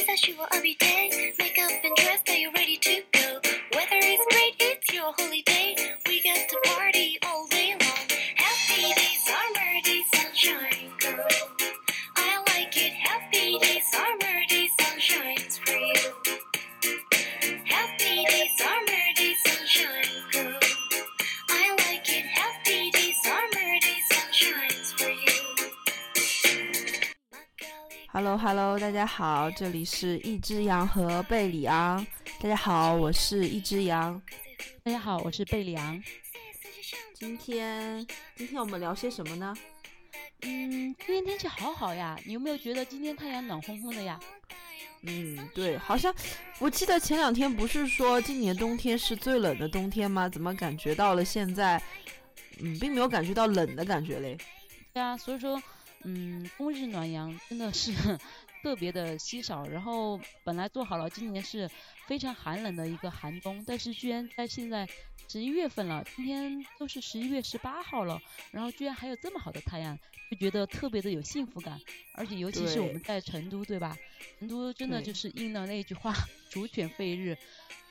Kiss that you were every day. Makeup and dress that you Hello 大家好，这里是一只羊和贝里昂。大家好，我是一只羊。大家好，我是贝里昂。今天今天我们聊些什么呢？嗯，今天天气好好呀，你有没有觉得今天太阳暖烘烘的呀？嗯，对，好像我记得前两天不是说今年冬天是最冷的冬天吗？怎么感觉到了现在，嗯，并没有感觉到冷的感觉嘞？对啊，所以说，嗯，冬日暖阳真的是 特别的稀少。然后本来做好了今年是非常寒冷的一个寒冬，但是居然在现在十一月份了，今天都是十一月十八号了，然后居然还有这么好的太阳，就觉得特别的有幸福感。而且尤其是我们在成都，对吧？成都真的就是应了那句话“主犬吠日”，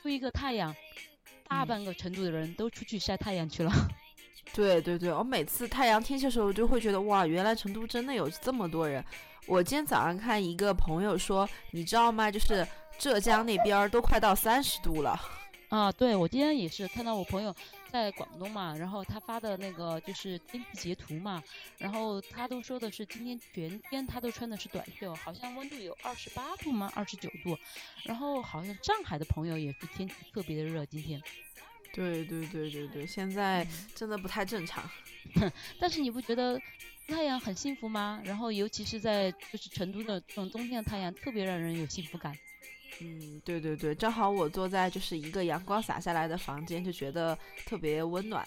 出一个太阳，大嗯半个成都的人都出去晒太阳去了。对对对，我每次太阳天气的时候，就会觉得哇，原来成都真的有这么多人。我今天早上看一个朋友说，你知道吗？就是浙江那边儿都快到三十度了。啊，对，我今天也是看到我朋友在广东嘛，然后他发的那个就是天气截图嘛，然后他都说的是今天全天他都穿的是短袖，好像温度有二十八度吗？二十九度，然后好像上海的朋友也是天气特别的热，今天。对对对对对，现在嗯真的不太正常。但是你不觉得太阳很幸福吗？然后尤其是在就是成都的这种冬天的太阳，特别让人有幸福感。嗯，对对对，正好我坐在就是一个阳光洒下来的房间，就觉得特别温暖。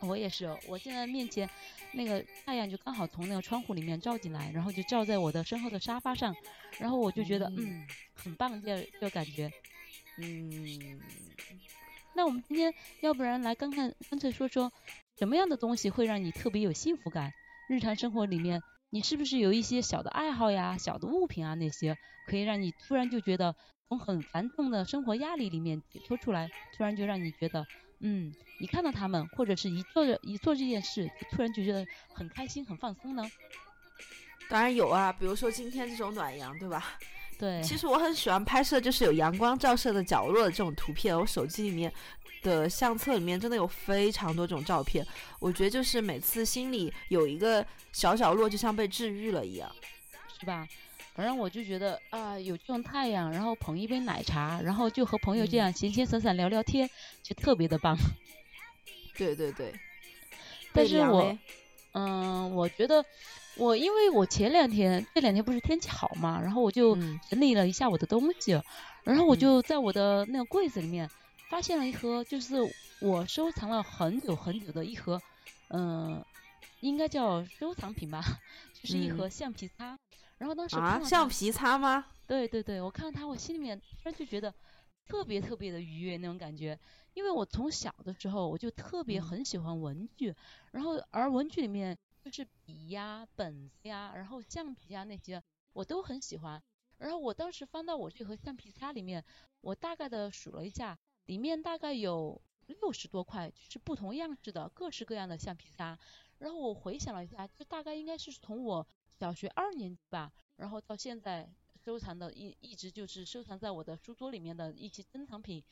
我也是，我现在面前那个太阳就刚好从那个窗户里面照进来，然后就照在我的身后的沙发上，然后我就觉得嗯嗯很棒，这这个感觉。嗯，那我们今天要不然来看看，干脆说说什么样的东西会让你特别有幸福感？日常生活里面，你是不是有一些小的爱好呀、小的物品啊那些，可以让你突然就觉得从很繁重的生活压力里面解脱出来，突然就让你觉得，嗯，一看到他们，或者是一做着一做这件事，突然就觉得很开心、很放松呢？当然有啊，比如说今天这种暖阳，对吧？对，其实我很喜欢拍摄，就是有阳光照射的角落的这种图片。我手机里面的相册里面真的有非常多这种照片。我觉得就是每次心里有一个小角落，就像被治愈了一样。是吧？反正我就觉得啊、有这种太阳，然后捧一杯奶茶，然后就和朋友这嗯样闲闲散散聊聊天，就特别的棒。对对对。但是我嗯，我觉得我因为我前两天这两天不是天气好嘛，然后我就嗯。整理了一下我的东西，然后我嗯。就在我的那个柜子里面发现了一盒，就是我收藏了很久很久的一盒，嗯，应该叫收藏品吧，就是一盒嗯。橡皮擦。然后当时啊，橡皮擦吗？对对对，我看到它，我心里面突然就觉得特别特别的愉悦那种感觉，因为我从小的时候我就特别嗯。很喜欢文具，然后而文具里面就是笔呀、本子呀，然后橡皮呀那些我都很喜欢。然后我当时翻到我这盒橡皮擦里面，我大概的数了一下，里面大概有六十多块，就是不同样式的各式各样的橡皮擦。然后我回想了一下，就大概应该是从我小学二年级吧，然后到现在收藏的一一直就是收藏在我的书桌里面的一些珍藏品，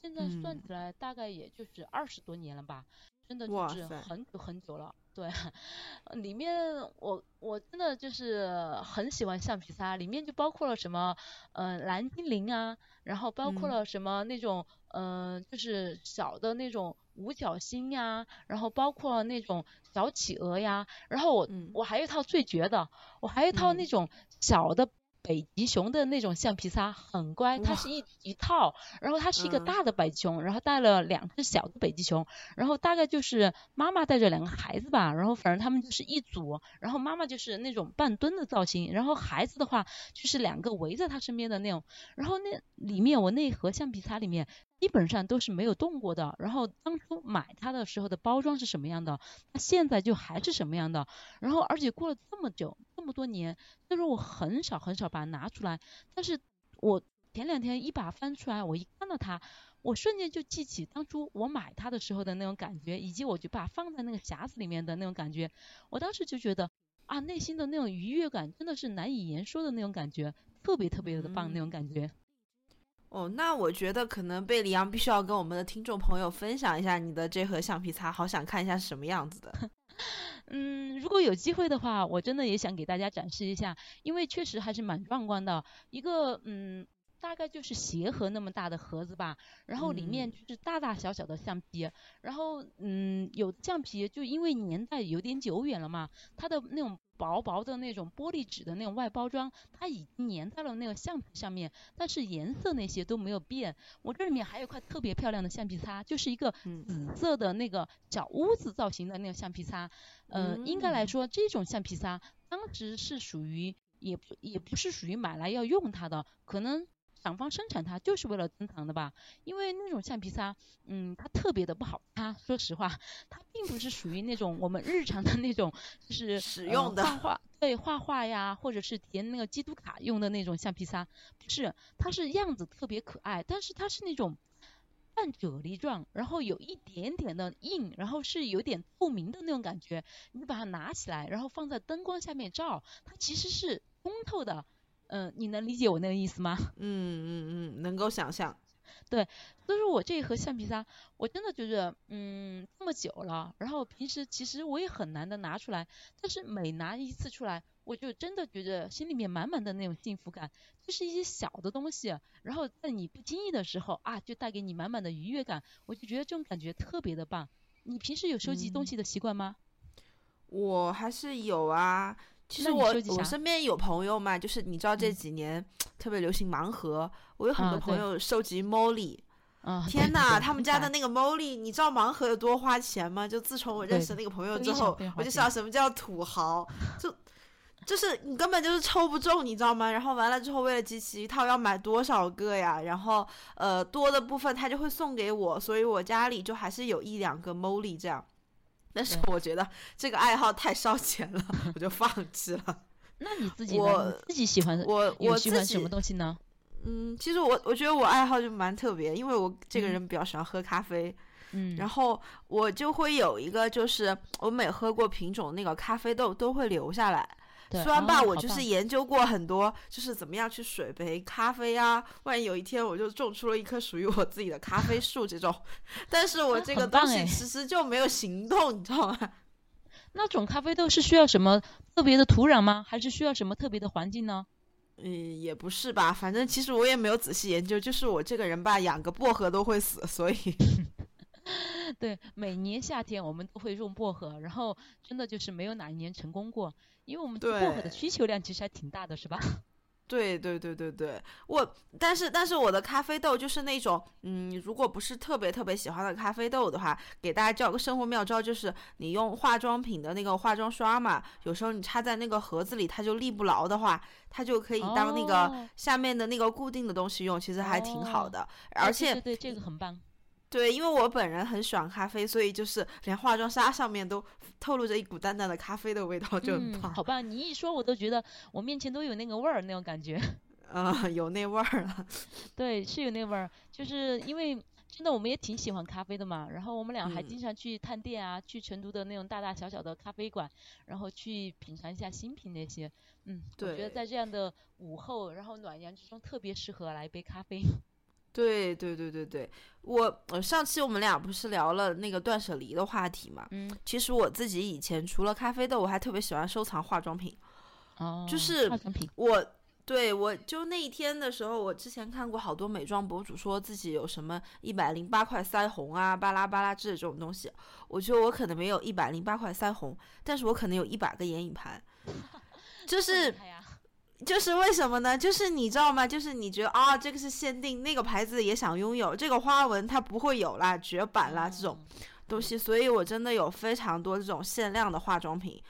现在算嗯起来大概也就是二十多年了吧，真的就是很久很久了。对，呃里面我我真的就是很喜欢橡皮擦，里面就包括了什么，呃，蓝精灵啊，然后包括嗯。了什么那种，嗯、就是小的那种五角星呀，然后包括了那种小企鹅呀，然后我、嗯。我还有一套最绝的，我还有一套那嗯。种小的北极熊的那种橡皮擦，很乖，它是一一套，然后它是一个嗯。大的北极熊，然后带了两只小的北极熊，然后大概就是妈妈带着两个孩子吧，然后反正他们就是一组，然后妈妈就是那种半蹲的造型，然后孩子的话就是两个围在他身边的那种，然后那里面我那盒橡皮擦里面基本上都是没有动过的。然后当初买它的时候的包装是什么样的，它现在就还是什么样的。然后而且过了这么久，这么多年，所以说我很少很少把它拿出来。但是我前两天一把翻出来，我一看到它，我瞬间就记起当初我买它的时候的那种感觉，以及我就把它放在那个匣子里面的那种感觉。我当时就觉得啊，内心的那种愉悦感真的是难以言说的那种感觉，特别特别的棒那种感觉。哦，那我觉得可能贝里昂必须要跟我们的听众朋友分享一下你的这盒橡皮擦，好想看一下是什么样子的。嗯，如果有机会的话，我真的也想给大家展示一下，因为确实还是蛮壮观的。一个嗯，大概就是鞋盒那么大的盒子吧，然后里面就是大大小小的橡皮，然后嗯，有橡皮就因为年代有点久远了嘛，它的那种。薄薄的那种玻璃纸的那种外包装，它已经粘在了那个橡皮上面，但是颜色那些都没有变。我这里面还有块特别漂亮的橡皮擦，就是一个紫色的那个小屋子造型的那个橡皮擦。呃，应该来说这种橡皮擦当时是属于也不也不是属于买来要用它的，可能。厂方生产它就是为了珍藏的吧，因为那种橡皮擦，嗯，它特别的不好擦。说实话，它并不是属于那种我们日常的那种，就是使用的画画，对，画画呀，或者是填那个基督卡用的那种橡皮擦，不是，它是样子特别可爱，但是它是那种半啫喱状，然后有一点点的硬，然后是有点透明的那种感觉。你把它拿起来，然后放在灯光下面照，它其实是通透的。嗯，你能理解我那个意思吗？嗯嗯嗯，能够想象。对，所以说我这一盒橡皮擦，我真的觉得，嗯，这么久了，然后平时其实我也很难的拿出来，但是每拿一次出来，我就真的觉得心里面满满的那种幸福感，就是一些小的东西，然后在你不经意的时候啊，就带给你满满的愉悦感，我就觉得这种感觉特别的棒。你平时有收集东西的习惯吗？我还是有啊。其实我我身边有朋友嘛，就是你知道这几年特别流行盲盒，我有很多朋友收集 Molly。天呐，他们家的那个 Molly，你知道盲盒有多花钱吗？就自从我认识那个朋友之后，我就知道什么叫土豪，就就是你根本就是抽不中，你知道吗？然后完了之后，为了集齐一套要买多少个呀？然后呃多的部分他就会送给我，所以我家里就还是有一两个 Molly 这样。但是我觉得这个爱好太烧钱了，我就放弃了。那你自己我自己喜欢我我喜欢什么东西呢？嗯，其实我我觉得我爱好就蛮特别，因为我这个人比较喜欢喝咖啡。嗯，然后我就会有一个，就是我每喝过品种那个咖啡豆都会留下来。虽然吧，我就是研究过很多，就是怎么样去水培咖啡啊。万一有一天我就种出了一棵属于我自己的咖啡树这种，但是我这个东西其实就没有行动，你知道吗？那种咖啡豆是需要什么特别的土壤吗？还是需要什么特别的环境呢？嗯，也不是吧，反正其实我也没有仔细研究。就是我这个人吧，养个薄荷都会死，所以。对，每年夏天我们都会种薄荷，然后真的就是没有哪一年成功过。因为我们对薄荷的需求量其实还挺大的，是吧？对对对对对，我但是但是我的咖啡豆就是那种，嗯，如果不是特别特别喜欢的咖啡豆的话，给大家教个生活妙招，就是你用化妆品的那个化妆刷嘛，有时候你插在那个盒子里，它就立不牢的话，它就可以当那个下面的那个固定的东西用，其实还挺好的，而且对这个很棒。对，因为我本人很喜欢咖啡，所以就是连化妆纱上面都透露着一股淡淡的咖啡的味道，就很棒。好吧，你一说，我都觉得我面前都有那个味儿，那种感觉。啊，有那味儿了。对，是有那味儿，就是因为真的我们也挺喜欢咖啡的嘛，然后我们俩还经常去探店啊，去成都的那种大大小小的咖啡馆，然后去品尝一下新品那些。嗯，我觉得在这样的午后，然后暖阳之中，特别适合来一杯咖啡。对对对对对，我上期我们俩不是聊了那个断舍离的话题嘛？嗯，其实我自己以前除了咖啡豆，我还特别喜欢收藏化妆品。哦，就是化妆品。我对我就那一天的时候，我之前看过好多美妆博主说自己有什么一百零八块腮红啊，巴拉巴拉之类这种东西。我觉得我可能没有一百零八块腮红，但是我可能有一百个眼影盘，就是。就是为什么呢？就是你知道吗？就是你觉得啊，这个是限定，那个牌子也想拥有这个花纹，它不会有啦，绝版啦这种东西，所以我真的有非常多这种限量的化妆品。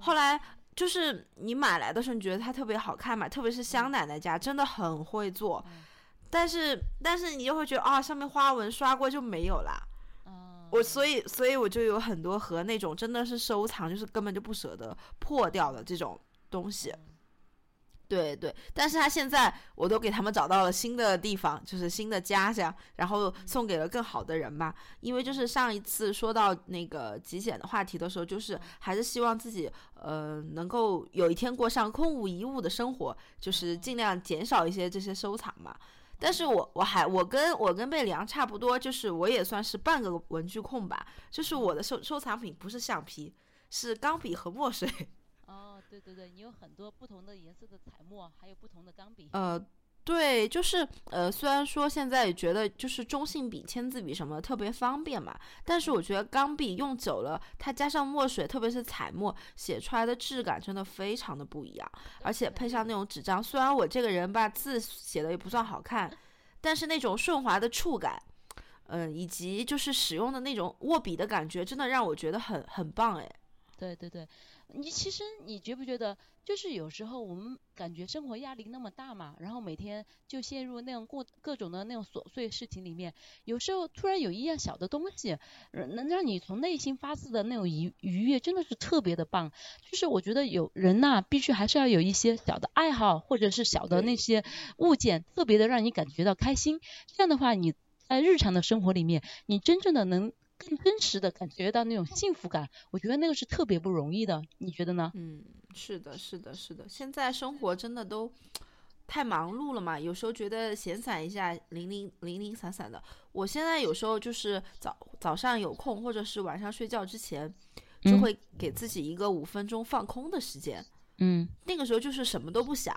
后来就是你买来的时候，你觉得它特别好看嘛？特别是香奶奶家真的很会做，但是但是你就会觉得啊，上面花纹刷过就没有啦。啊，我所以所以我就有很多盒那种真的是收藏，就是根本就不舍得破掉的这种东西。对对，但是他现在我都给他们找到了新的地方，就是新的家乡，然后送给了更好的人嘛。因为就是上一次说到那个极简的话题的时候，就是还是希望自己呃能够有一天过上空无一物的生活，就是尽量减少一些这些收藏嘛。但是我我还我跟我跟贝良差不多，就是我也算是半个文具控吧，就是我的收收藏品不是橡皮，是钢笔和墨水。哦，对对对，你有很多不同的颜色的彩墨，还有不同的钢笔。呃，对，就是呃，虽然说现在也觉得就是中性笔、签字笔什么特别方便嘛，但是我觉得钢笔用久了，它加上墨水，特别是彩墨，写出来的质感真的非常的不一样。而且配上那种纸张，虽然我这个人吧字写的也不算好看，但是那种顺滑的触感，嗯、以及就是使用的那种握笔的感觉，真的让我觉得很很棒哎。对对对，你其实你觉不觉得，就是有时候我们感觉生活压力那么大嘛，然后每天就陷入那种过各种的那种琐碎事情里面，有时候突然有一样小的东西，呃能让你从内心发自的那种愉愉悦，真的是特别的棒。就是我觉得有人呐、必须还是要有一些小的爱好，或者是小的那些物件，特别的让你感觉到开心。这样的话，你在日常的生活里面，你真正的能更真实的感觉到那种幸福感，我觉得那个是特别不容易的，你觉得呢？嗯，是的，是的，是的。现在生活真的都太忙碌了嘛，有时候觉得闲散一下，零零零零散散的。我现在有时候就是早早上有空，或者是晚上睡觉之前，就嗯会给自己一个五分钟放空的时间。嗯那个时候就是什么都不想，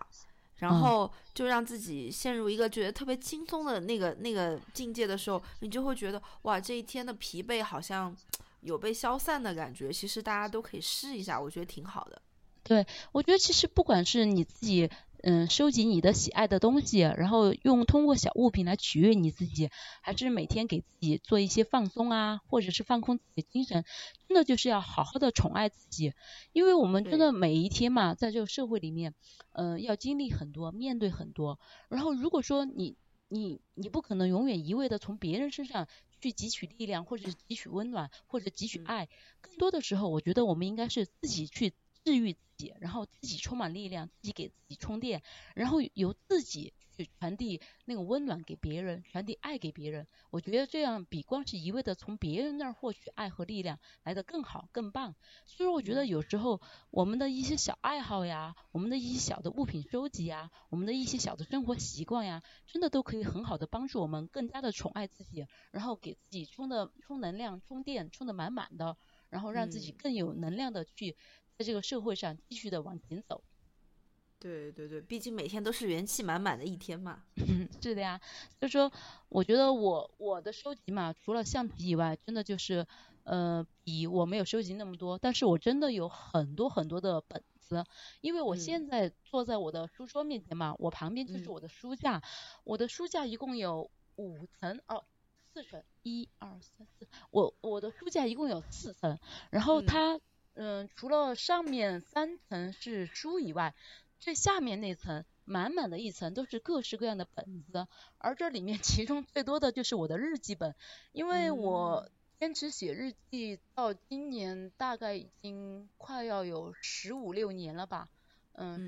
然嗯后就让自己陷入一个觉得特别轻松的那个那个境界的时候，你就会觉得哇，这一天的疲惫好像有被消散的感觉。其实大家都可以试一下，我觉得挺好的。对我觉得其实不管是你自己，嗯，收集你的喜爱的东西，然后用通过小物品来取悦你自己，还是每天给自己做一些放松啊，或者是放空自己的精神，真的就是要好好的宠爱自己，因为我们真的每一天嘛，在这个社会里面，嗯、要经历很多，面对很多，然后如果说你你你不可能永远一味的从别人身上去汲取力量，或者是汲取温暖，或者汲取嗯。爱，更多的时候，我觉得我们应该是自己去治愈自己，然后自己充满力量，自己给自己充电，然后由自己去传递那个温暖给别人，传递爱给别人。我觉得这样比光是一味的从别人那儿获取爱和力量来得更好、更棒。所以，我觉得有时候我们的一些小爱好呀，我们的一些小的物品收集呀，我们的一些小的生活习惯呀，真的都可以很好的帮助我们更加的宠爱自己，然后给自己充的充能量、充电，充的满满的，然后让自己嗯更有能量的去在这个社会上继续的往前走。对对对，毕竟每天都是元气满满的一天嘛。嗯，是的呀，所以说我觉得我我的收集嘛，除了橡皮以外，真的就是呃，笔我没有收集那么多，但是我真的有很多很多的本子，因为我嗯现在坐在我的书桌面前嘛，我旁边就是嗯我的书架，我的书架一共有五层哦。四层，一二三四，我我的书架一共有四层，然后嗯它，嗯、除了上面三层是书以外，最下面那层满满的一层都是各式各样的本子，而这里面 其中最多的就是我的日记本，因为我坚持写日记到今年大概已经快要有十五六年了吧，嗯，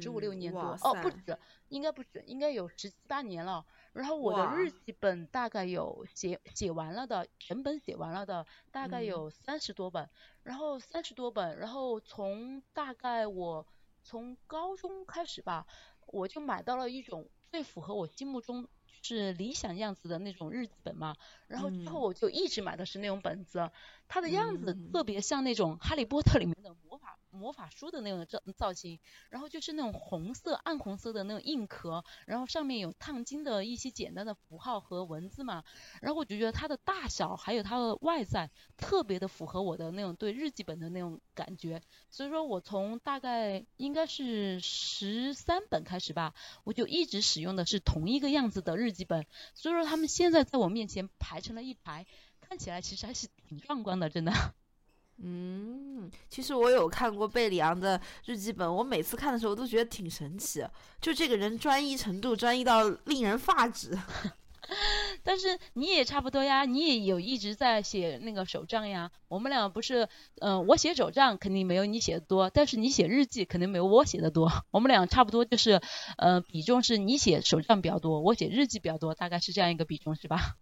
十五六嗯年多，哦，不止，应该不止，应该有十七八年了。然后我的日记本大概有写写完了的，整本写完了的大概嗯。有三十多本，然后三十多本，然后从大概我从高中开始吧，我就买到了一种最符合我心目中是理想样子的那种日记本嘛，然后之后嗯。我就一直买的是那种本子，它的样子嗯。特别像那种哈利波特里面的魔法魔法书的那种造造型，然后就是那种红色暗红色的那种硬壳，然后上面有烫金的一些简单的符号和文字嘛，然后我就觉得它的大小还有它的外在特别的符合我的那种对日记本的那种感觉，所以说我从大概应该是十三本开始吧，我就一直使用的是同一个样子的日记本，所以说他们现在在我面前排成了一排，看起来其实还是挺壮观的，真的。嗯，其实我有看过贝里昂的日记本，我每次看的时候都觉得挺神奇，就这个人专一程度专一到令人发指。但是你也差不多呀，你也有一直在写那个手账呀。我们俩不是，嗯，我写手账肯定没有你写的多，但是你写日记肯定没有我写的多。我们俩差不多就是，呃，比重是你写手账比较多，我写日记比较多，大概是这样一个比重，是吧？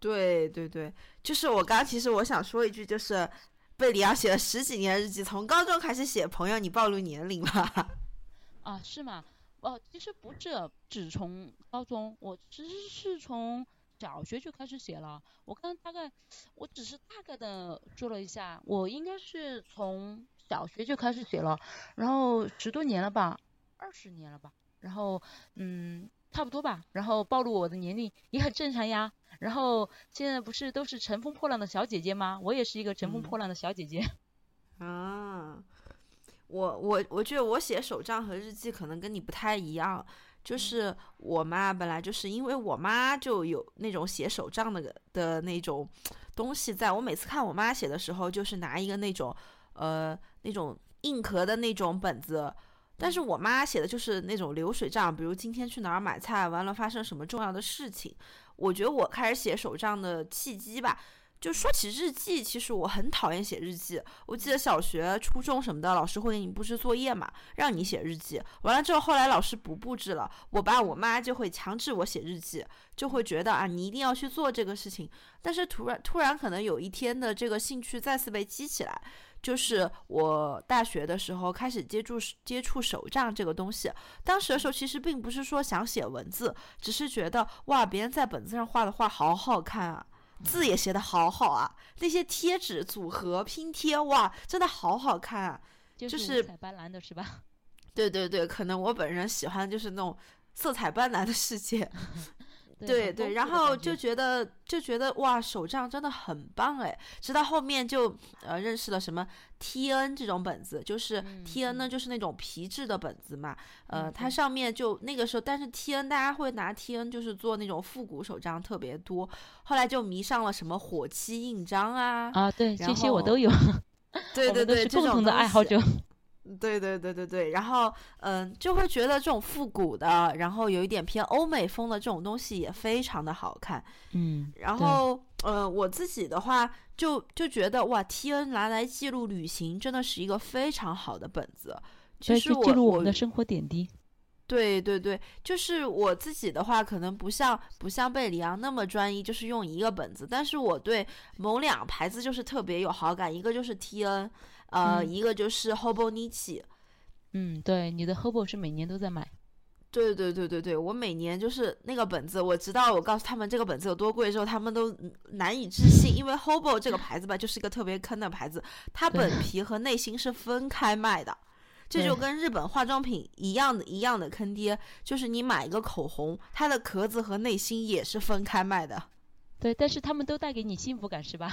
对对对，就是我刚刚其实我想说一句，就是贝里奥写了十几年日记，从高中开始写。朋友，你暴露年龄了。啊，是吗？哦，其实不是只从高中，我其实是从小学就开始写了。我刚大概，我只是大概的说了一下，我应该是从小学就开始写了，然后十多年了吧，二十年了吧，然后嗯，差不多吧，然后暴露我的年龄也很正常呀。然后现在不是都是乘风破浪的小姐姐吗？我也是一个乘风破浪的小姐姐。啊。我我我觉得我写手账和日记可能跟你不太一样，就是我嘛本来就是因为我妈就有那种写手账的的那种东西，在我每次看我妈写的时候，就是拿一个那种呃那种硬壳的那种本子，但是我妈写的就是那种流水账，比如今天去哪儿买菜，完了发生什么重要的事情。我觉得我开始写手账的契机吧。就说起日记，其实我很讨厌写日记。我记得小学、初中什么的，老师会给你布置作业嘛，让你写日记。完了之后，后来老师不布置了，我爸我妈就会强制我写日记，就会觉得啊，你一定要去做这个事情。但是突然突然可能有一天的这个兴趣再次被激起来，就是我大学的时候开始接触接触手账这个东西。当时的时候其实并不是说想写文字，只是觉得哇，别人在本子上画的画好好看啊。字也写的好好啊，那些贴纸组合拼贴哇，真的好好看啊，就是色彩斑斓的是吧？对对对，可能我本人喜欢就是那种色彩斑斓的世界。对对，然后就觉得就觉得哇，手账真的很棒哎！直到后面就呃认识了什么 T N 这种本子，就是 T N 呢就是那种皮质的本子嘛，呃，它上面就那个时候，但是 T N 大家会拿 T N 就是做那种复古手账特别多，后来就迷上了什么火漆印章啊啊，对，这些我都有，对 对对，共同的爱好者。对对对对对，然后嗯，就会觉得这种复古的，然后有一点偏欧美风的这种东西也非常的好看，嗯，然后呃，我自己的话就就觉得哇，T N 拿来记录旅行真的是一个非常好的本子，其实记录我们的生活点滴。对对对，就是我自己的话，可能不像不像贝里昂那么专一，就是用一个本子，但是我对某两牌子就是特别有好感，一个就是 T N。呃，一个就是 Hobonichi，嗯，对，你的 Hobo 是每年都在买，对对对对对，我每年就是那个本子，我知道我告诉他们这个本子有多贵之后，他们都难以置信，因为 Hobo 这个牌子吧，就是一个特别坑的牌子，它本。皮和内心是分开卖的，这就跟日本化妆品一样的一样的坑爹，就是你买一个口红，它的壳子和内心也是分开卖的，对，但是他们都带给你幸福感是吧？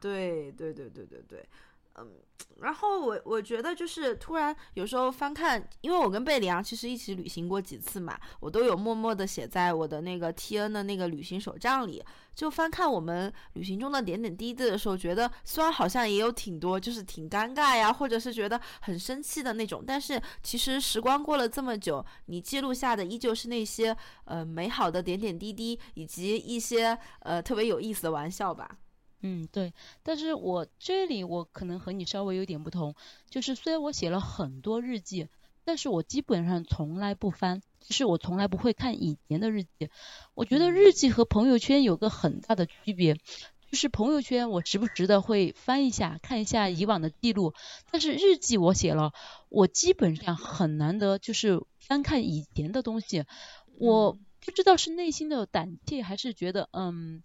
对对对对对对。嗯，然后我我觉得就是突然有时候翻看，因为我跟贝里昂其实一起旅行过几次嘛，我都有默默的写在我的那个 T N 的那个旅行手账里。就翻看我们旅行中的点点滴滴的时候，觉得虽然好像也有挺多，就是挺尴尬呀，或者是觉得很生气的那种，但是其实时光过了这么久，你记录下的依旧是那些呃美好的点点滴滴，以及一些呃特别有意思的玩笑吧。嗯，对，但是我这里我可能和你稍微有点不同，就是虽然我写了很多日记，但是我基本上从来不翻，就是我从来不会看以前的日记。我觉得日记和朋友圈有个很大的区别，就是朋友圈我时不时的会翻一下，看一下以往的记录，但是日记我写了，我基本上很难得就是翻看以前的东西，我不知道是内心的胆怯，还是觉得嗯。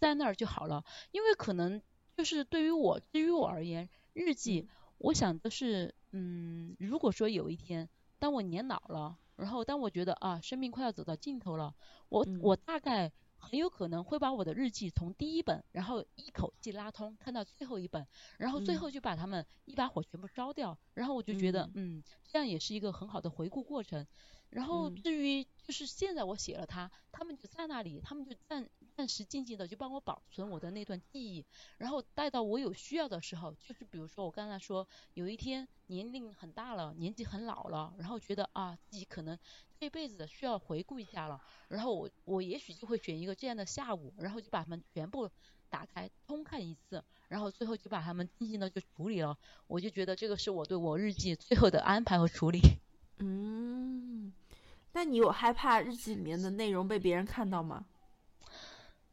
在那儿就好了，因为可能就是对于我，对于我而言，日记，我想的是，嗯，如果说有一天，当我年老了，然后当我觉得啊，生命快要走到尽头了，我我大概很有可能会把我的日记从第一本，然后一口气拉通，看到最后一本，然后最后就把它们一把火全部烧掉，然后我就觉得，嗯，这样也是一个很好的回顾过程。然后至于就是现在我写了它，他们就在那里，他们就暂暂时静静的就帮我保存我的那段记忆，然后待到我有需要的时候，就是比如说我刚才说，有一天年龄很大了，年纪很老了，然后觉得啊自己可能这辈子需要回顾一下了，然后我我也许就会选一个这样的下午，然后就把它们全部打开通看一次，然后最后就把它们静静的就处理了，我就觉得这个是我对我日记最后的安排和处理。嗯，那你有害怕日记里面的内容被别人看到吗？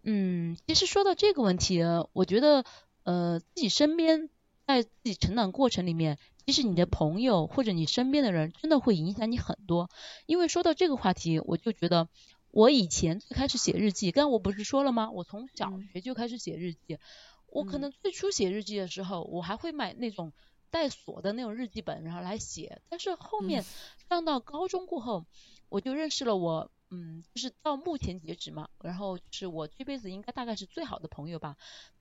嗯，其实说到这个问题，我觉得，呃，自己身边在自己成长过程里面，其实你的朋友或者你身边的人，真的会影响你很多。因为说到这个话题，我就觉得，我以前最开始写日记，刚刚我不是说了吗？我从小学就开始写日记，我可能最初写日记的时候，我还会买那种带锁的那种日记本，然后来写。但是后面上到高中过后，我就认识了我。嗯，就是到目前截止嘛，然后是我这辈子应该大概是最好的朋友吧。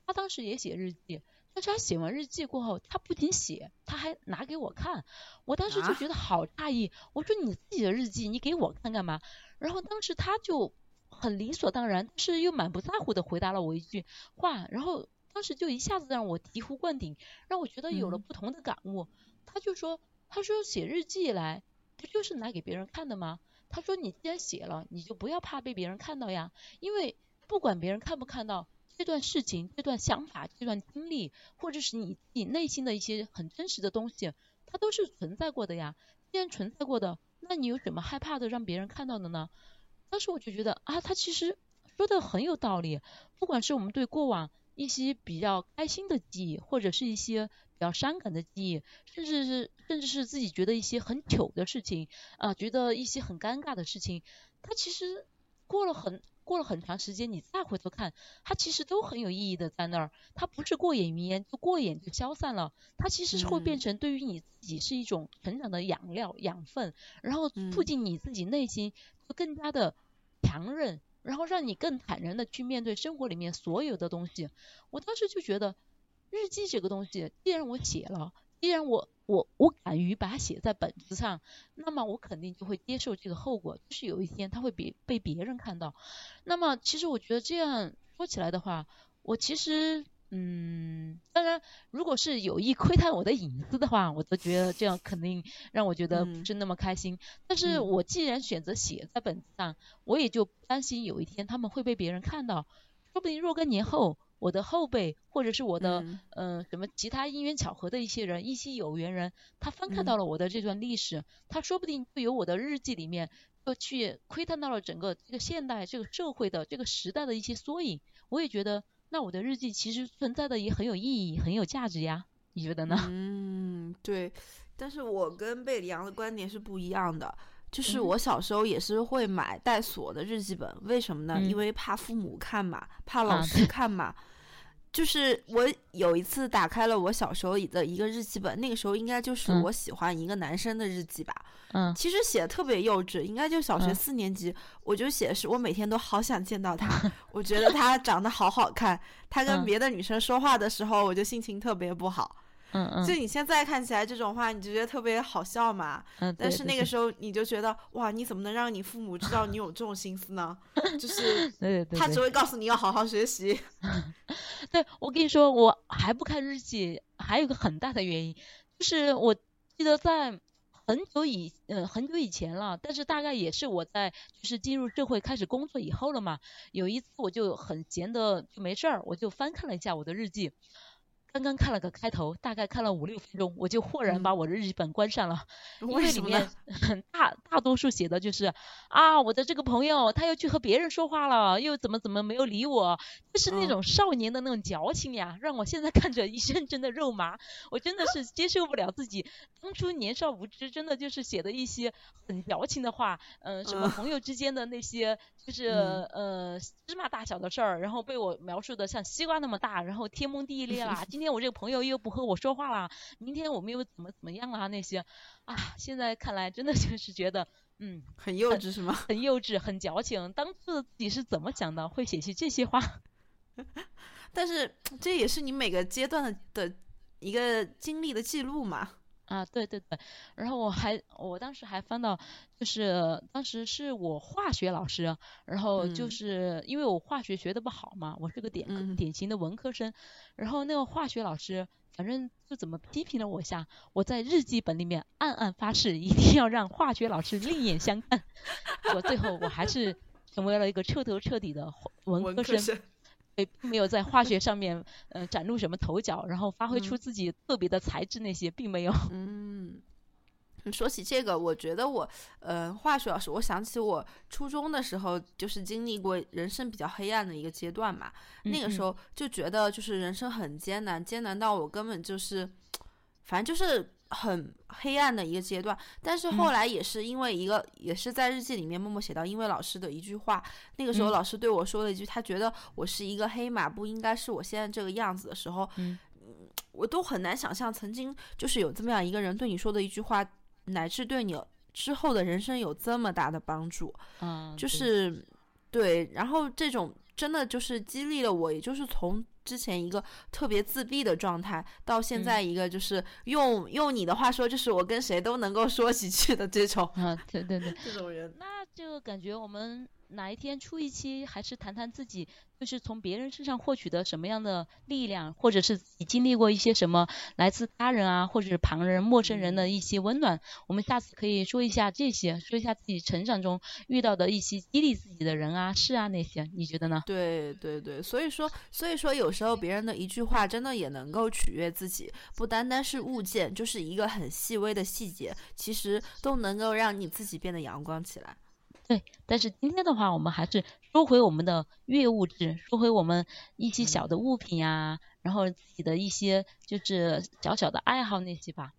他当时也写日记，但是他写完日记过后，他不仅写，他还拿给我看。我当时就觉得好诧异，我说你自己的日记你给我看干嘛？然后当时他就很理所当然，但是又满不在乎的回答了我一句话，然后当时就一下子让我醍醐灌顶，让我觉得有了不同的感悟。他就说，他说写日记来不就是拿给别人看的吗？他说：“你既然写了，你就不要怕被别人看到呀，因为不管别人看不看到这段事情、这段想法、这段经历，或者是你自己内心的一些很真实的东西，它都是存在过的呀。既然存在过的，那你有什么害怕的让别人看到的呢？”当时我就觉得啊，他其实说的很有道理。不管是我们对过往一些比较开心的记忆，或者是一些。比较伤感的记忆，甚至是甚至是自己觉得一些很糗的事情啊，觉得一些很尴尬的事情，它其实过了很过了很长时间，你再回头看，它其实都很有意义的在那儿。它不是过眼云烟，就过眼就消散了。它其实是会变成对于你自己是一种成长的养料、养分，然后促进你自己内心就更加的强韧，然后让你更坦然的去面对生活里面所有的东西。我当时就觉得。日记这个东西，既然我写了，既然我我我敢于把它写在本子上，那么我肯定就会接受这个后果，就是有一天它会别被别人看到。那么其实我觉得这样说起来的话，我其实嗯，当然如果是有意窥探我的隐私的话，我都觉得这样肯定让我觉得不是那么开心。但是我既然选择写在本子上，我也就担心有一天他们会被别人看到，说不定若干年后。我的后辈，或者是我的，嗯，什么其他因缘巧合的一些人，一些有缘人，他翻看到了我的这段历史，他说不定就有我的日记里面，就去窥探到了整个这个现代这个社会的这个时代的一些缩影。我也觉得，那我的日记其实存在的也很有意义，很有价值呀。你觉得呢？嗯，对。但是我跟贝里昂的观点是不一样的，就是我小时候也是会买带锁的日记本，为什么呢？因为怕父母看嘛，怕老师看嘛。就是我有一次打开了我小时候的一个日记本，那个时候应该就是我喜欢一个男生的日记吧。嗯，其实写的特别幼稚，应该就小学四年级，我就写的是我每天都好想见到他，我觉得他长得好好看，他跟别的女生说话的时候，我就心情特别不好。嗯嗯，就你现在看起来这种话，你就觉得特别好笑嘛。嗯，但是那个时候你就觉得哇，你怎么能让你父母知道你有这种心思呢？就是 他只会告诉你要好好学习。对，我跟你说，我还不看日记，还有个很大的原因，就是我记得在很久以嗯很久以前了，但是大概也是我在就是进入社会开始工作以后了嘛。有一次我就很闲的就没事儿，我就翻看了一下我的日记。刚刚看了个开头，大概看了五六分钟，我就豁然把我的日记本关上了，因为里面很大大多数写的就是啊，我的这个朋友他又去和别人说话了，又怎么怎么没有理我，就是那种少年的那种矫情呀，让我现在看着一阵阵的肉麻，我真的是接受不了自己。当初年少无知，真的就是写的一些很矫情的话，嗯，什么朋友之间的那些就是呃芝麻大小的事儿，然后被我描述的像西瓜那么大，然后天崩地裂啦，今天。今天我这个朋友又不和我说话了，明天我们又怎么怎么样啊？那些啊，现在看来真的就是觉得，嗯，很幼稚是吗？很幼稚，很矫情。当初自己是怎么想的，会写些这些话？但是这也是你每个阶段的的一个经历的记录嘛。啊，对对对，然后我还我当时还翻到，就是当时是我化学老师，然后就嗯。是因为我化学学的不好嘛，我是个典嗯。典型的文科生，然后那个化学老师反正就怎么批评了我一下，我在日记本里面暗暗发誓一定要让化学老师另眼相看，我最后我还是成为了一个彻头彻底的文科生。生，对，并没有在化学上面呃崭露什么头角，然后发挥出嗯自己特别的才智那些，并没有。嗯。说起这个，我觉得我，呃，化学老师，我想起我初中的时候，就是经历过人生比较黑暗的一个阶段嘛。那个时嗯候就觉得，就是人生很艰难，艰难到我根本就是，反正就是很黑暗的一个阶段。但是后嗯。来也是因为一个，也是在日记里面默默写到，因为老师的一句话，那个时候嗯。老师对我说了一句，他觉得我是一个黑马，不应该是我现在这个样子的时候，嗯。我都很难想象曾经就是有这么样一个人对你说的一句话，乃至对你之后的人生有这么大的帮助。嗯，就对。是对，然后这种真的就是激励了我，也就是从之前一个特别自闭的状态，到现嗯在一个就是用、用你的话说，就是我跟谁都能够说几句的这种啊，对对对，这种人。那就感觉我们哪一天出一期，还是谈谈自己，就是从别人身上获取的什么样的力量，或者是你经历过一些什么来自他人啊，或者是旁人、陌生人的一些温暖。我们下次可以说一下这些，说一下自己成长中遇到的一些激励自己的人啊、事啊那些，你觉得呢？对对对，所以说所以说有时候别人的一句话真的也能够取悦自己，不单单是物件，就是一个很细微的细节，其实都能够让你自己变得阳光起来。对，但是今天的话，我们还是收回我们的月物质，收回我们一些小的物品呀、然后自己的一些就是小小的爱好那些吧。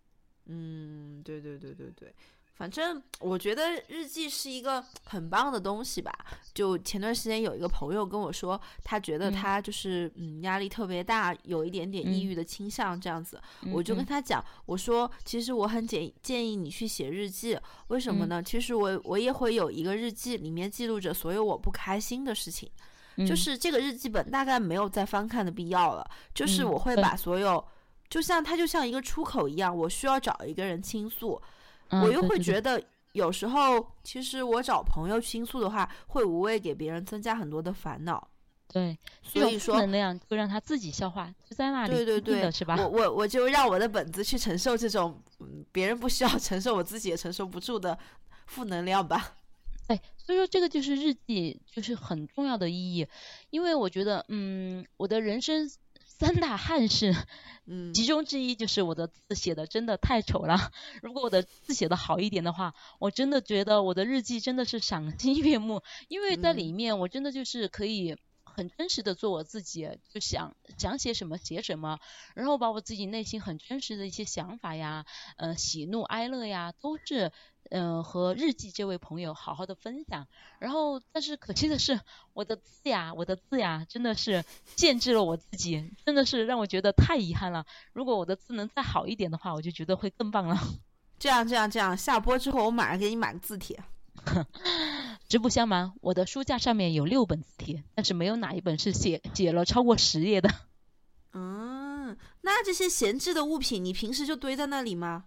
嗯，对对对对对，反正我觉得日记是一个很棒的东西吧。就前段时间有一个朋友跟我说，他觉得嗯他就是嗯压力特别大，有一点点抑嗯郁的倾向这样子。嗯我就跟嗯他讲，我说其实我很建建议你去写日记，为什么嗯呢？其实我我也会有一个日记，里面记录着所有我不开心的事情。就嗯是这个日记本大概没有再翻看的必要了，就是嗯我会把所有，就像它就像一个出口一样，我需要找一个人倾诉，嗯我又会觉得有时候其实我找朋友倾诉的话，会无谓给别人增加很多的烦恼，对，所以说能量就让他自己消化，就在那里对对对是吧？我我我就让我的本子去承受这种，嗯，别人不需要承受，我自己也承受不住的负能量吧。对，所以说这个就是日记，就是很重要的意义，因为我觉得，嗯，我的人生三大憾事，嗯其中之一就是我的字写的真的太丑了。如果我的字写的好一点的话，我真的觉得我的日记真的是赏心悦目，因为在里嗯面我真的就是可以很真实的做我自己，就想想写什么写什么，然后把我自己内心很真实的一些想法呀，呃，喜怒哀乐呀，都是。嗯、和日记这位朋友好好的分享，然后但是可惜的是，我的字呀，我的字呀，真的是限制了我自己，真的是让我觉得太遗憾了。如果我的字能再好一点的话，我就觉得会更棒了。这样这样这样，下播之后我马上给你买个字帖。实不相瞒，我的书架上面有六本字帖，但是没有哪一本是写写了超过十页的。嗯，那这些闲置的物品，你平时就堆在那里吗？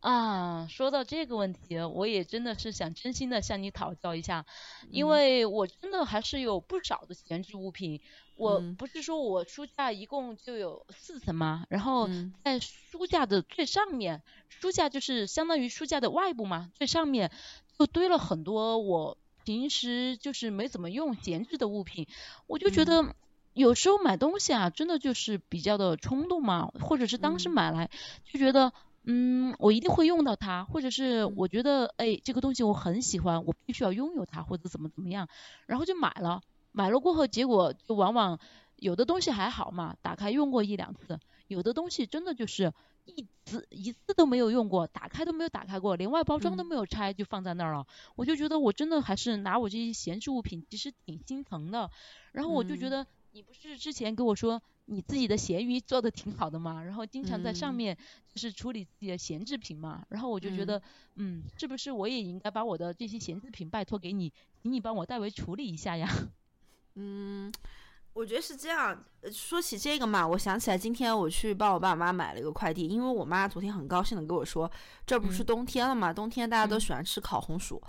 啊，说到这个问题，我也真的是想真心的向你讨教一下，因嗯为我真的还是有不少的闲置物品。我嗯不是说我书架一共就有四层吗？然后嗯在书架的最上面，书架就是相当于书架的外部嘛，最上面就堆了很多我平时就是没怎么用闲置的物品，我就觉得。有时候买东西啊，真的就是比较的冲动嘛，或者是当时嗯买来就觉得，嗯，我一定会用到它，或者是嗯我觉得，哎，这个东西我很喜欢，我必须要拥有它，或者怎么怎么样，然后就买了。买了过后，结果就往往有的东西还好嘛，打开用过一两次，有的东西真的就是一次一次都没有用过，打开都没有打开过，连外包装都嗯没有拆就放在那儿了。我就觉得我真的还是拿我这些闲置物品，其实挺心疼的。然后我就觉嗯得，你不是之前跟我说你自己的闲鱼做的挺好的嘛，然后经常在上嗯面就是处理自己的闲置品嘛，然后我就觉嗯得，嗯，是不是我也应该把我的这些闲置品拜托给你，请你帮我代为处理一下呀？嗯，我觉得是这样。呃说起这个嘛，我想起来今天我去帮我爸妈买了一个快递，因为我妈昨天很高兴的跟我说，这不是嗯冬天了嘛，冬天大家都嗯喜欢吃烤红薯。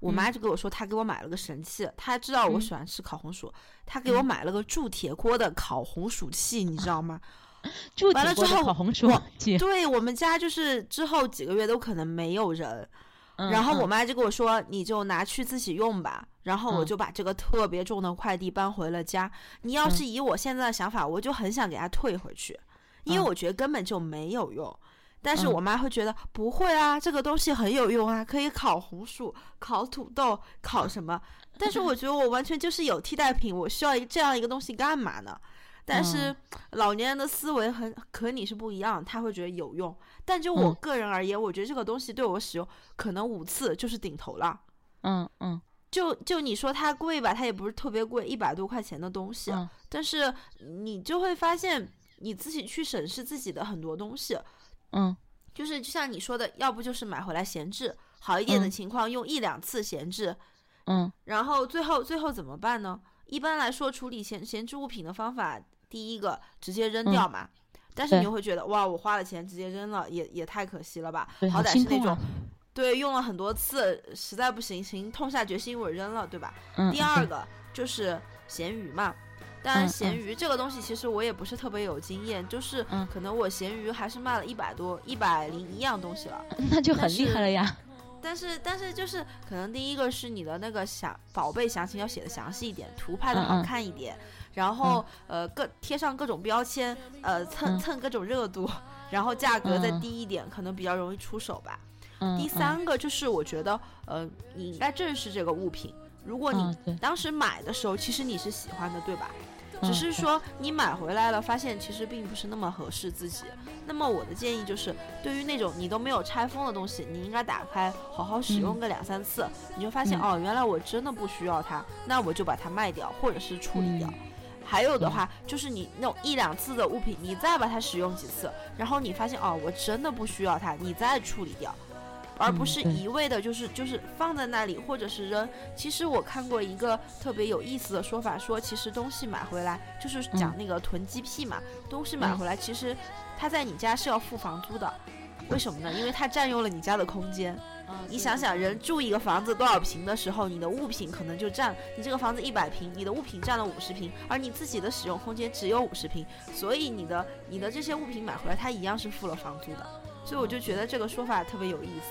我妈就跟我说，她给我买了个神器，她知道我嗯喜欢吃烤红薯，她给我买了个铸铁锅的烤红薯器，你知道吗？铸铁锅的完了之后烤红薯器，对我们家就是之后几个月都可能没有人，嗯然后我嗯妈就跟我说，你就拿去自己用吧。然后我嗯就把这个特别重的快递搬回了家。你要是以我现在的想法，我就很想给它退回去，因为嗯我觉得根本就没有用。但是嗯我妈会觉得不会啊，这个东西很有用啊，可以烤红薯、烤土豆、烤什么。但是我觉得我完全就是有替代品，我需要一这样一个东西干嘛呢？但是嗯 老年人的思维很和你是不一样，他会觉得有用。但就我嗯个人而言，我觉得这个东西对我使用可能五次就是顶头了。嗯嗯就就你说它贵吧，它也不是特别贵，一百多块钱的东西，嗯但是你就会发现你自己去审视自己的很多东西，嗯就是就像你说的，要不就是买回来闲置，好一点的嗯情况用一两次闲置，嗯然后最后最后怎么办呢？一般来说，处理闲闲置物品的方法，第一个直接扔掉嘛。但是你又会觉得，哇，我花了钱直接扔了，也也太可惜了吧？好好歹是那种啊，对用了很多次，实在不行，行痛下决心我扔了，对吧？嗯，第二个就是咸鱼嘛。当然，嗯咸嗯。鱼这个东西其实我也不是特别有经验，就是嗯。可能我咸鱼还是卖了一百多、一百零一样东西了。那就很厉害了呀，但是但是就是可能第一个是你的那个详宝贝详情要写的详细一点，图拍的好看一点，然后呃各贴上各种标签，呃蹭嗯。蹭各种热度，然后价格再嗯。低一点，可能比较容易出手吧。第三个就是我觉得呃你应该正视这个物品，如果你当时买的时候其实你是喜欢的，对吧？只是说你买回来了，发现其实并不是那么合适自己。那么我的建议就是，对于那种你都没有拆封的东西，你应该打开好好使用嗯个两三次，你就发现、嗯哦，原来我真的不需要它，那我就把它卖掉或者是处理掉。嗯还有的话，就是你那种一两次的物品，你再把它使用几次，然后你发现哦，我真的不需要它，你再处理掉。而不是一味的，就是就是放在那里，或者是扔。其实我看过一个特别有意思的说法，说其实东西买回来就是讲嗯那个囤积癖嘛，东西买嗯回来其实它在你家是要付房租的，为什么呢？因为它占用了你家的空间。你想想，人住一个房子多少平的时候，你的物品可能就占你这个房子一百平，你的物品占了五十平，而你自己的使用空间只有五十平，所以你的你的这些物品买回来，它一样是付了房租的。所以我就觉得这个说法特别有意思。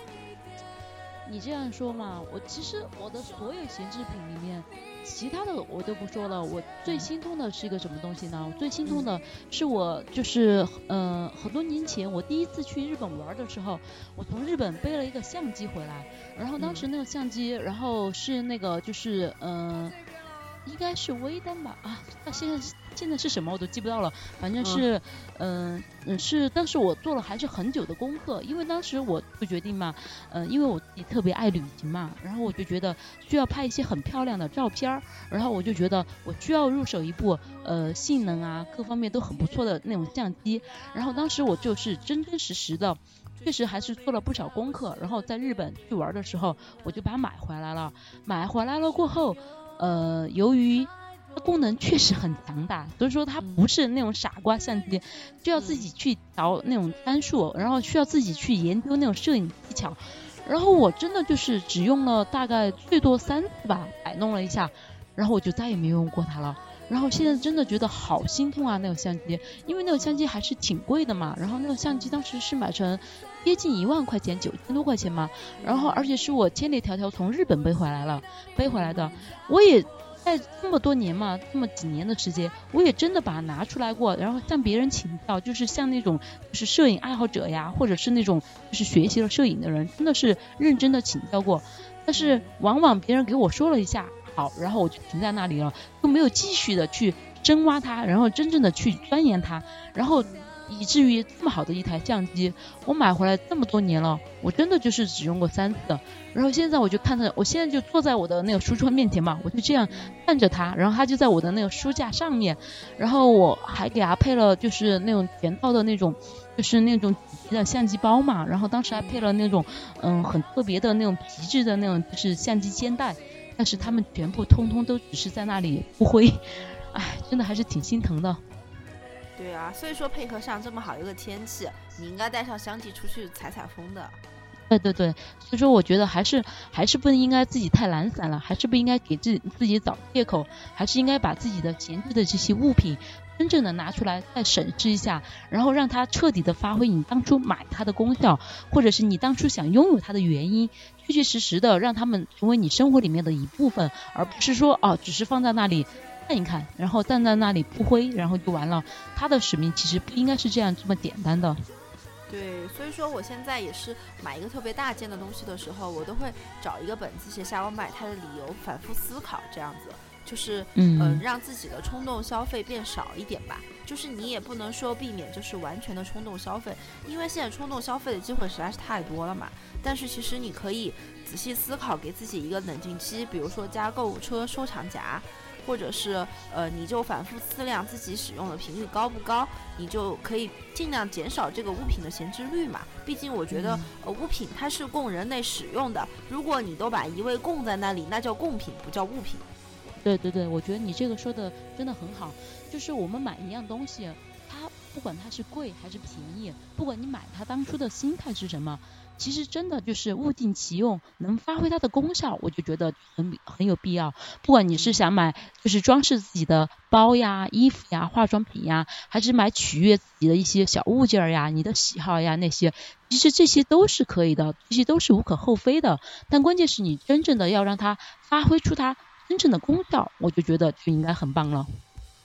你这样说嘛，我其实我的所有闲置品里面，其他的我都不说了。我最心痛的是一个什么东西呢？我最心痛的是我就是呃很多年前我第一次去日本玩的时候，我从日本背了一个相机回来，然后当时那个相机，然后是那个就是嗯、呃应该是微单吧啊，那现在现在是什么我都记不到了，反正是嗯嗯、是但是我做了还是很久的功课，因为当时我就决定嘛。嗯，因为我自己特别爱旅行嘛，然后我就觉得需要拍一些很漂亮的照片儿，然后我就觉得我需要入手一部呃性能啊各方面都很不错的那种相机，然后当时我就是真真实实的，确实还是做了不少功课，然后在日本去玩的时候我就把它买回来了，买回来了过后，呃，由于它功能确实很强大，所以说它不是那种傻瓜相机，就要自己去调那种参数，然后需要自己去研究那种摄影技巧。然后我真的就是只用了大概最多三次吧，摆弄了一下，然后我就再也没用过它了。然后现在真的觉得好心痛啊，那个相机，因为那个相机还是挺贵的嘛。然后那个相机当时是买成接近一万块钱，九千多块钱嘛。然后而且是我千里迢迢从日本背回来了，背回来的。我也在这么多年嘛，这么几年的时间，我也真的把它拿出来过，然后向别人请教，就是像那种就是摄影爱好者呀，或者是那种就是学习了摄影的人，真的是认真的请教过。但是往往别人给我说了一下好，然后我就停在那里了，就没有继续的去深挖它，然后真正的去钻研它，然后以至于这么好的一台相机，我买回来这么多年了，我真的就是只用过三次。然后现在我就看着，我现在就坐在我的那个书桌面前嘛，我就这样看着它，然后它就在我的那个书架上面，然后我还给它配了就是那种全套的那种，就是那种底的相机包嘛，然后当时还配了那种嗯很特别的那种皮质的那种就是相机肩带，但是它们全部通通都只是在那里不灰。哎，真的还是挺心疼的。对啊，所以说配合上这么好一个天气，你应该带上相机出去采采风的。对对对，所以说我觉得还是还是不应该自己太懒散了，还是不应该给自己自己找借口，还是应该把自己的闲置的这些物品真正的拿出来再审视一下，然后让它彻底的发挥你当初买它的功效，或者是你当初想拥有它的原因，确确实实的让他们成为你生活里面的一部分，而不是说哦只是放在那里看一看，然后站在那里不挥，然后就完了。他的使命其实不应该是这样这么简单的。对，所以说我现在也是买一个特别大件的东西的时候，我都会找一个本子写下我买它的理由，反复思考，这样子就是嗯呃让自己的冲动消费变少一点吧。就是你也不能说避免就是完全的冲动消费，因为现在冲动消费的机会实在是太多了嘛。但是其实你可以仔细思考，给自己一个冷静期，比如说加购物车收藏夹。或者是呃，你就反复思量自己使用的频率高不高，你就可以尽量减少这个物品的闲置率嘛。毕竟我觉得，呃，物品它是供人类使用的，如果你都把一味供在那里，那叫贡品，不叫物品。对对对，我觉得你这个说的真的很好。就是我们买一样东西，它不管它是贵还是便宜，不管你买它当初的心态是什么，其实真的就是物尽其用，能发挥它的功效，我就觉得很很有必要。不管你是想买就是装饰自己的包呀、衣服呀、化妆品呀，还是买取悦自己的一些小物件呀、你的喜好呀那些，其实这些都是可以的，这些都是无可厚非的。但关键是你真正的要让它发挥出它真正的功效，我就觉得就应该很棒了。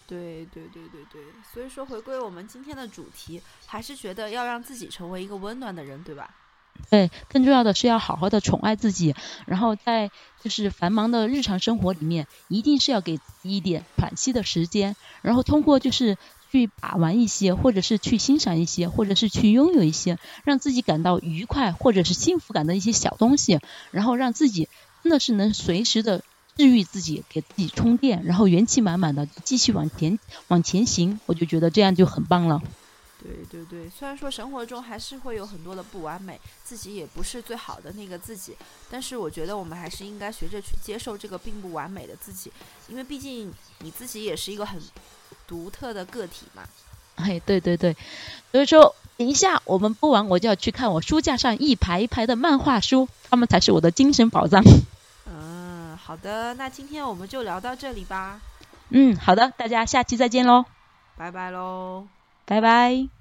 对对对对对，所以说回归我们今天的主题，还是觉得要让自己成为一个温暖的人，对吧？对，更重要的是要好好的宠爱自己，然后在就是繁忙的日常生活里面，一定是要给自己一点喘息的时间，然后通过就是去把玩一些，或者是去欣赏一些，或者是去拥有一些让自己感到愉快或者是幸福感的一些小东西，然后让自己真的是能随时的治愈自己，给自己充电，然后元气满满的继续往前往前行，我就觉得这样就很棒了。对对对，虽然说生活中还是会有很多的不完美，自己也不是最好的那个自己，但是我觉得我们还是应该学着去接受这个并不完美的自己，因为毕竟你自己也是一个很独特的个体嘛。哎，对对对，所以说等一下我们播完，我就要去看我书架上一排一排的漫画书，他们才是我的精神宝藏。嗯，好的，那今天我们就聊到这里吧，嗯，好的，大家下期再见喽，拜拜喽。拜拜。